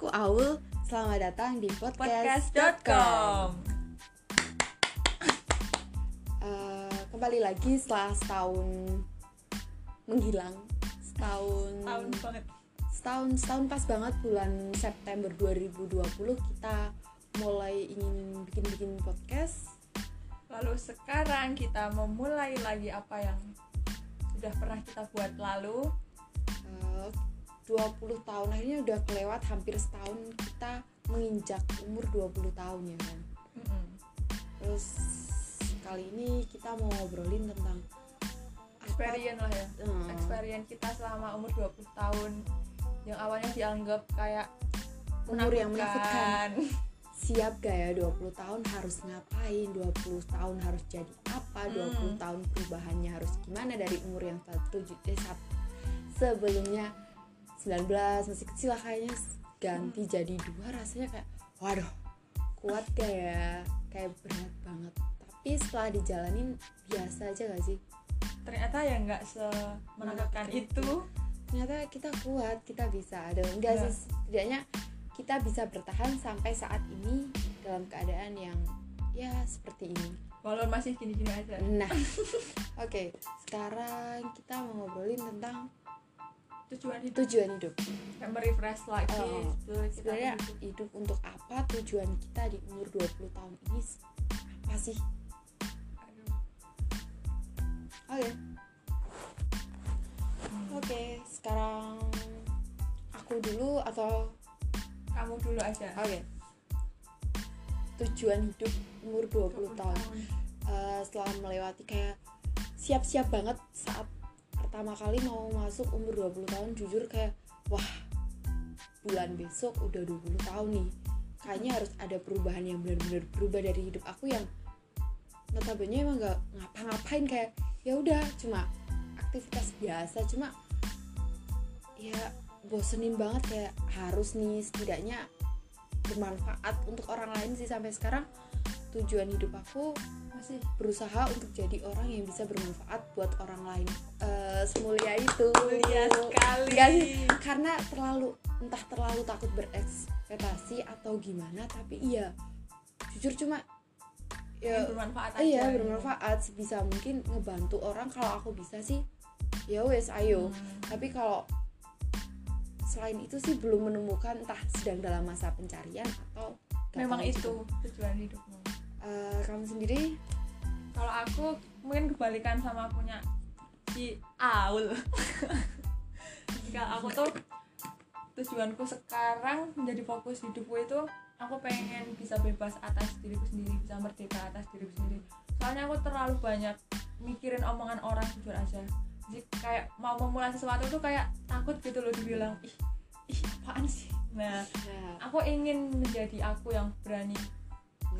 aku Aul. Selamat datang di podcast. podcast.com Eh, kembali lagi setelah setahun menghilang. Setahun tahun banget setahun setahun pas banget bulan September 2020 kita mulai ingin bikin-bikin podcast. lalu sekarang kita memulai lagi apa yang sudah pernah kita buat lalu Eh, 20 tahun akhirnya udah kelewat hampir setahun kita menginjak umur 20 tahun ya kan. Mm-mm. Terus kali ini kita mau ngobrolin tentang experience lah ya Hmm. experience kita selama umur 20 tahun yang awalnya dianggap kayak Umur yang menakutkan. siap gak ya 20 tahun harus ngapain 20 tahun harus jadi apa 20 Hmm. tahun perubahannya harus gimana dari umur yang satu eh, sebelumnya 19 masih kecil lah kayaknya. Ganti jadi dua rasanya kayak waduh kuat gak ya. Kayak berat banget. Tapi setelah dijalanin biasa aja gak sih? Ternyata ya nggak Menakutkan semenakutkan itu. Ternyata kita kuat kita bisa. Ada enggak Ya. sih? Setidaknya kita bisa bertahan sampai saat ini dalam keadaan yang ya seperti ini. Walaupun masih gini-gini aja. Nah oke. Sekarang kita mau ngobrolin tentang tujuan hidup. Tujuan hidup. Kayak merefresh lagi Oh, kita sebenarnya hidup. hidup untuk apa? Tujuan kita di umur 20 tahun ini apa sih? Oke. Hmm. oke sekarang aku dulu atau? Kamu dulu aja. Oke. Tujuan hidup umur 20, 20 tahun. Eh, setelah melewati kayak siap-siap banget saat pertama kali mau masuk umur 20 tahun jujur kayak wah bulan besok udah 20 tahun nih. Kayaknya harus ada perubahan yang benar-benar berubah dari hidup aku yang notabene emang nggak ngapa-ngapain kayak ya udah cuma aktivitas biasa cuma ya bosenin banget kayak harus nih setidaknya bermanfaat untuk orang lain sih sampai sekarang. Tujuan hidup aku masih berusaha untuk jadi orang yang bisa bermanfaat buat orang lain. Eh, semulia itu. Mulia sekali. Sih karena terlalu entah terlalu takut berekspektasi atau gimana tapi iya jujur cuma ya bermanfaat aja iya gitu. bermanfaat. Sebisa mungkin ngebantu orang kalau aku bisa sih ya wes ayo. Hmm. tapi kalau selain itu sih belum menemukan entah sedang dalam masa pencarian atau memang tahu itu tujuan hidupmu Eh, kamu sendiri? Kalau aku mungkin kebalikan sama punya si Aul. Kalau aku tuh tujuanku sekarang menjadi fokus hidupku itu aku pengen bisa bebas atas diriku sendiri bisa merdeka atas diriku sendiri. Soalnya aku terlalu banyak mikirin omongan orang jujur aja. Jadi kayak mau memulai sesuatu tuh kayak takut gitu loh dibilang ih ih apaan sih? Nah ya, aku ingin menjadi aku yang berani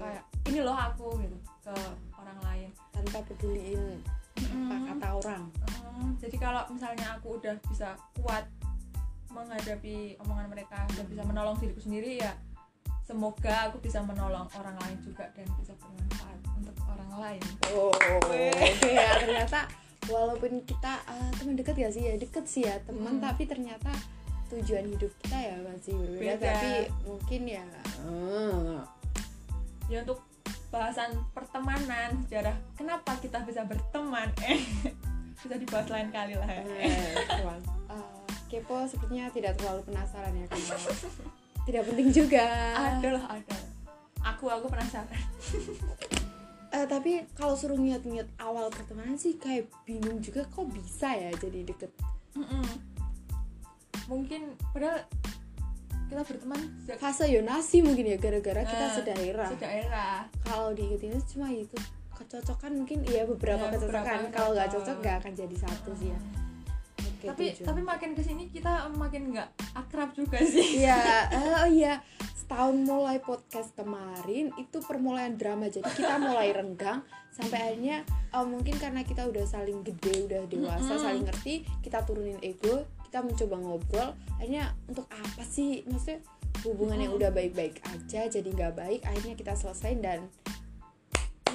kayak ini loh aku gitu ke orang lain. Tanpa peduliin apa Mm. kata orang. Hmm, jadi kalau misalnya aku udah bisa kuat menghadapi omongan mereka dan bisa menolong diriku sendiri ya semoga aku bisa menolong orang lain juga dan bisa bermanfaat untuk orang lain. Oh ya ternyata walaupun kita eh, teman dekat ya sih? Ya deket sih ya teman Hmm. tapi ternyata tujuan hidup kita ya masih berbeda. Beda. tapi mungkin ya eh, ya untuk bahasan pertemanan sejarah kenapa kita bisa berteman eh bisa dibahas lain kali lah ya. eh. Eh, kepo sepertinya tidak terlalu penasaran ya karena tidak penting juga ada lah ada aku aku penasaran Eh, tapi kalau suruh niat-niat awal pertemanan sih kayak bingung juga kok bisa ya jadi deket Mm-mm. mungkin padahal kita berteman fase Yonasi mungkin ya gara-gara kita Eh, sedaerah. sedaerah. Kalau diingetin itu cuma itu kecocokan mungkin iya beberapa Ya, beberapa kecocokan. kalau nggak cocok. nggak akan jadi satu sih ya. Oke, tapi tujuan. tapi makin ke sini kita makin nggak akrab juga sih. Iya eh, oh iya. Setahun mulai podcast kemarin itu permulaan drama. Jadi kita mulai renggang sampai akhirnya eh, mungkin karena kita udah saling gede udah dewasa Mm-mm. saling ngerti kita turunin ego kita mencoba ngobrol akhirnya untuk apa sih? Maksudnya hubungan yang Mm-mm. udah baik-baik aja jadi nggak baik akhirnya kita selesai dan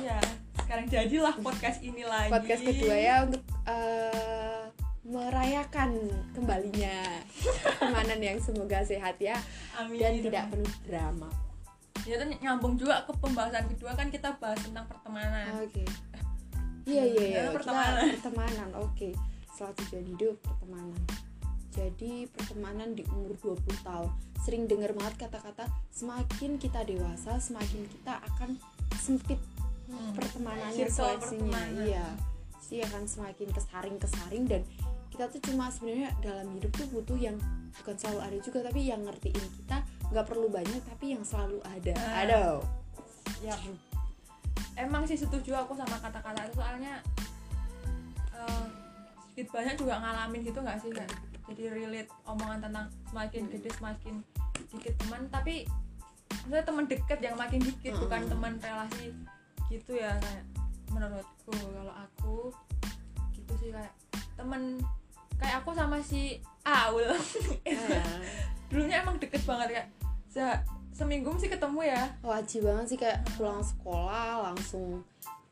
iya sekarang jadilah podcast ini lagi. Podcast kedua ya untuk eh, merayakan kembalinya pertemanan yang semoga sehat ya amin. dan tidak penuh drama. Ya itu nyambung juga ke pembahasan kedua kan kita bahas tentang pertemanan. Oke. Iya iya iya. Ya, kita pertemanan. pertemanan oke. Setelah tujuan hidup pertemanan jadi pertemanan di umur 20 tahun. Sering dengar banget kata-kata semakin kita dewasa semakin kita akan sempit Hmm. pertemanannya seleksinya pertemanan. iya. Sih akan semakin kesaring kesaring dan kita tuh cuma sebenarnya dalam hidup tuh butuh yang bukan selalu ada juga tapi yang ngertiin kita. Nggak perlu banyak tapi yang selalu ada. Ah. aduh ya. Emang sih setuju aku sama kata-kata itu soalnya eh, sedikit banyak juga ngalamin gitu nggak sih kayak jadi relate omongan tentang semakin Hmm. gede semakin dikit teman tapi maksudnya teman deket yang makin dikit Hmm. bukan teman relasi gitu ya kayak menurutku kalau aku gitu sih kayak temen kayak aku sama si Aul Ah. dulunya emang deket banget kayak se- seminggu mesti ketemu ya wajib banget sih kayak pulang sekolah langsung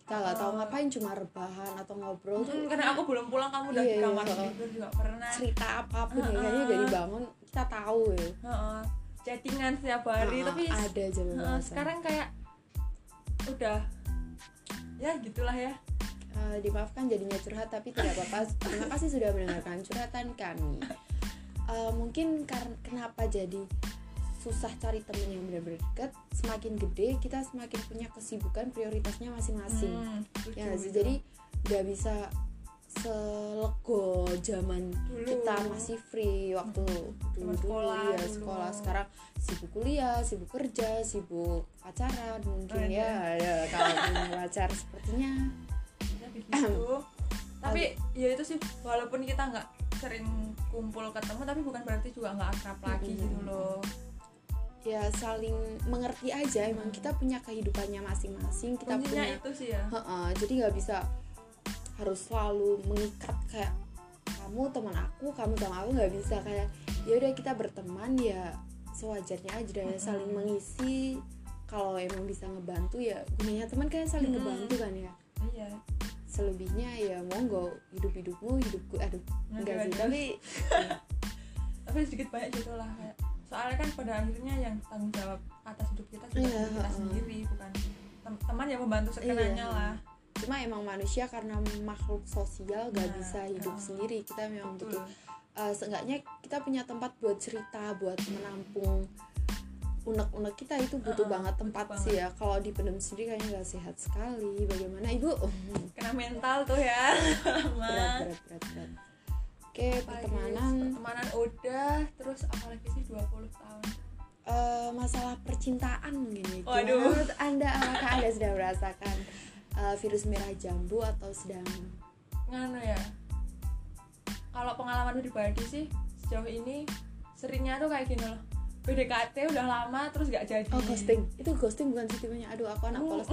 kita nggak tahu Oh. ngapain cuma rebahan atau ngobrol tuh Mm, karena aku belum pulang kamu udah Iya, di iya, kamar heeh. tidur juga pernah cerita apa pun ya kayaknya dari bangun kita tahu ya Heeh. chattingan setiap hari Heeh, tapi ada aja pembahasan. sekarang kayak udah ya gitulah ya Eh, dimaafkan jadinya curhat tapi tidak apa-apa terima kasih sudah mendengarkan curhatan kami Eh, mungkin karena kenapa jadi susah cari temen yang benar-benar dekat semakin gede kita semakin punya kesibukan prioritasnya masing-masing Hmm, ya gitu. jadi nggak bisa selego zaman Dulu. kita masih free waktu dulu Zaman sekolah ya dulu. sekolah sekarang sibuk kuliah sibuk kerja sibuk pacaran mungkin Oh, ya, ya kalau punya pacar sepertinya Ya, begitu tapi ya itu sih walaupun kita nggak sering kumpul ketemu tapi bukan berarti juga nggak akrab lagi Mm-mm. gitu loh ya saling mengerti aja emang kita punya kehidupannya masing-masing kita kuncinya punya itu sih ya. Heeh, jadi nggak bisa harus selalu mengikat kayak kamu teman aku kamu teman aku nggak bisa kayak ya udah kita berteman ya sewajarnya aja dan Mm-mm. saling mengisi kalau emang bisa ngebantu ya gunanya teman kayak saling Mm-mm. ngebantu kan ya. Iya. Selebihnya ya monggo hidup hidupmu hidupku aduh enggak sih tapi tapi sedikit banyak gitu lah kayak soalnya kan pada akhirnya yang tanggung jawab atas hidup kita juga Iya, diri kita heeh. sendiri bukan tem- teman yang membantu sekenanya Iya. lah cuma emang manusia karena makhluk sosial gak Nah, bisa hidup heeh. sendiri kita memang Betul. butuh eh, seenggaknya kita punya tempat buat cerita buat menampung unek-unek kita itu butuh Heeh, banget butuh tempat banget. sih ya kalau dipendam sendiri kayaknya gak sehat sekali bagaimana ibu kena mental tuh ya berat berat berat berat oke Apalagi pertemanan. pertemanan udah terus apalagi sih 20 tahun? Eh, masalah percintaan mungkin ya. Gimana Waduh. menurut anda? Apakah anda sudah merasakan eh, virus merah jambu atau sedang nganu ya kalau pengalaman pribadi sih sejauh ini seringnya tuh kayak gini loh. PDKT udah lama terus gak jadi. Oh ghosting. Itu ghosting bukan sih tipenya aduh aku anak Oh. polos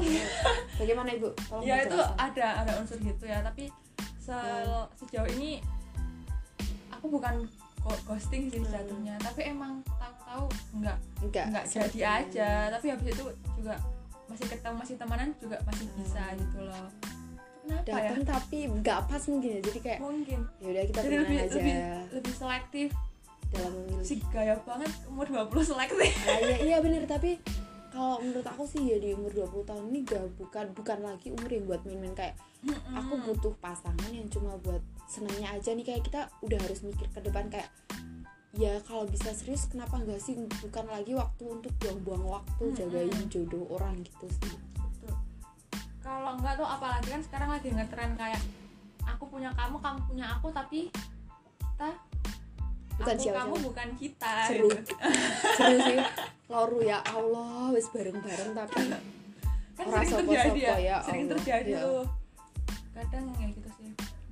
bagaimana ibu? Tolong ya itu ada ada unsur gitu ya. Tapi se- Hmm. sejauh ini aku bukan ghosting sih Hmm. jatuhnya tapi emang tahu-tahu nggak enggak nggak jadi aja. Tapi habis itu juga masih ketemu masih temenan juga masih bisa Hmm. gitu loh. Kenapa ya? Datang tapi nggak pas mungkin ya jadi kayak mungkin. ya udah kita jadi lebih aja. lebih lebih selektif. Dalam memilih. Si gaya banget umur 20 selektif. Ah, iya iya bener. Tapi kalau menurut aku sih ya di umur 20 tahun ini gak bukan bukan lagi umur yang buat main-main. Kayak aku butuh pasangan yang cuma buat senangnya aja nih kayak kita udah harus mikir ke depan kayak ya kalau bisa serius kenapa enggak sih bukan lagi waktu untuk buang-buang waktu Mm-mm. jagain jodoh orang gitu sih Betul. kalau enggak tuh apalagi kan sekarang lagi ngetren kayak aku punya kamu kamu punya aku tapi kita Bukan aku siapa-siapa. kamu bukan kita Seru. gitu. seru sih loru ya Allah wis bareng-bareng tapi kan sering terjadi ya, ya sering Allah. terjadi Iya. tuh kadang ya gitu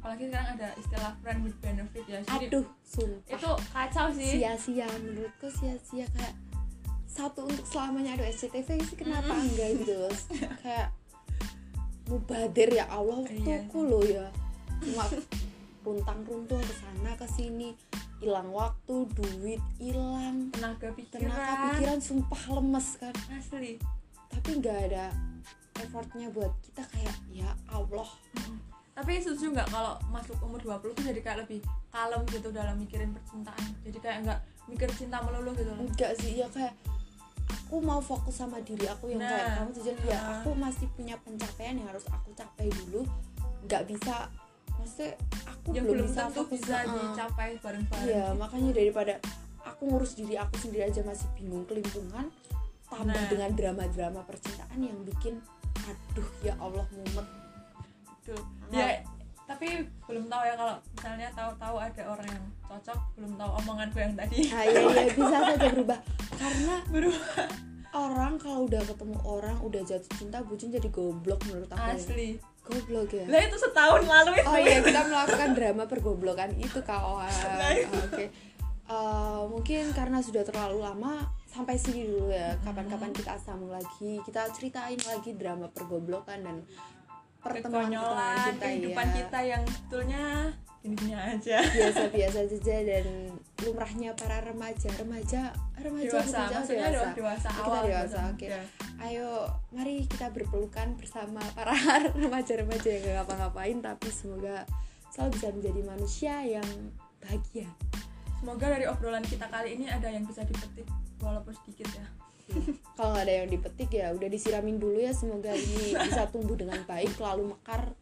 apalagi sekarang ada istilah friend with benefit ya jadi aduh sumpah. Itu kacau sih. Sia-sia menurutku sia-sia kayak satu untuk selamanya aduh SCTV sih kenapa Mm. enggak gitu loh. kayak mubadir ya Allah Iya waktuku loh ya cuma runtang runtung ke sana ke sini hilang waktu duit hilang tenaga pikiran. tenaga pikiran sumpah lemes kan. Asli. Tapi nggak ada effortnya buat kita kayak ya Allah tapi setuju nggak kalau masuk umur 20 tuh jadi kayak lebih kalem gitu dalam mikirin percintaan jadi kayak nggak mikir cinta melulu gitu loh enggak sih ya kayak aku mau fokus sama diri aku yang Nah. kayak kamu tujuan ya Ah. aku masih punya pencapaian yang harus aku capai dulu nggak bisa maksudnya aku yang belum, belum bisa tentu fokus bisa uh, dicapai bareng-bareng iya gitu. makanya daripada aku ngurus diri aku sendiri aja masih bingung kelimpungan tambah Nah. dengan drama-drama percintaan yang bikin aduh ya Allah mumet Tuh. Nah. ya tapi belum tahu ya kalau misalnya tahu-tahu ada orang yang cocok belum tahu omonganku yang tadi ah iya iya bisa saja berubah karena berubah orang kalau udah ketemu orang udah jatuh cinta bucin jadi goblok menurut aku ya. asli goblok ya lah itu setahun lalu itu Oh iya kita melakukan drama pergoblokan itu kawan. Nah, itu. Oke. Eh, mungkin karena sudah terlalu lama sampai sini dulu ya. Kapan-kapan kita sambung lagi, kita ceritain lagi drama pergoblokan dan pertemuan kekonyolan kita kehidupan ya. kita yang sebetulnya gini-gini aja Biasa-biasa saja dan lumrahnya para remaja, remaja, remaja dewasa jauh maksudnya dewasa. dewasa, dewasa Kita awal dewasa, gitu. oke. Ya. Ayo, mari kita berpelukan bersama para remaja-remaja yang gak ngapa-ngapain tapi semoga selalu bisa menjadi manusia yang bahagia. semoga dari obrolan kita kali ini ada yang bisa dipetik walaupun sedikit ya Kalau nggak ada yang dipetik ya udah disiramin dulu ya semoga ini bisa tumbuh dengan baik lalu mekar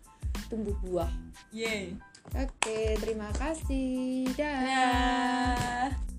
tumbuh buah. yeay Oke, terima kasih. Dah. Dadah.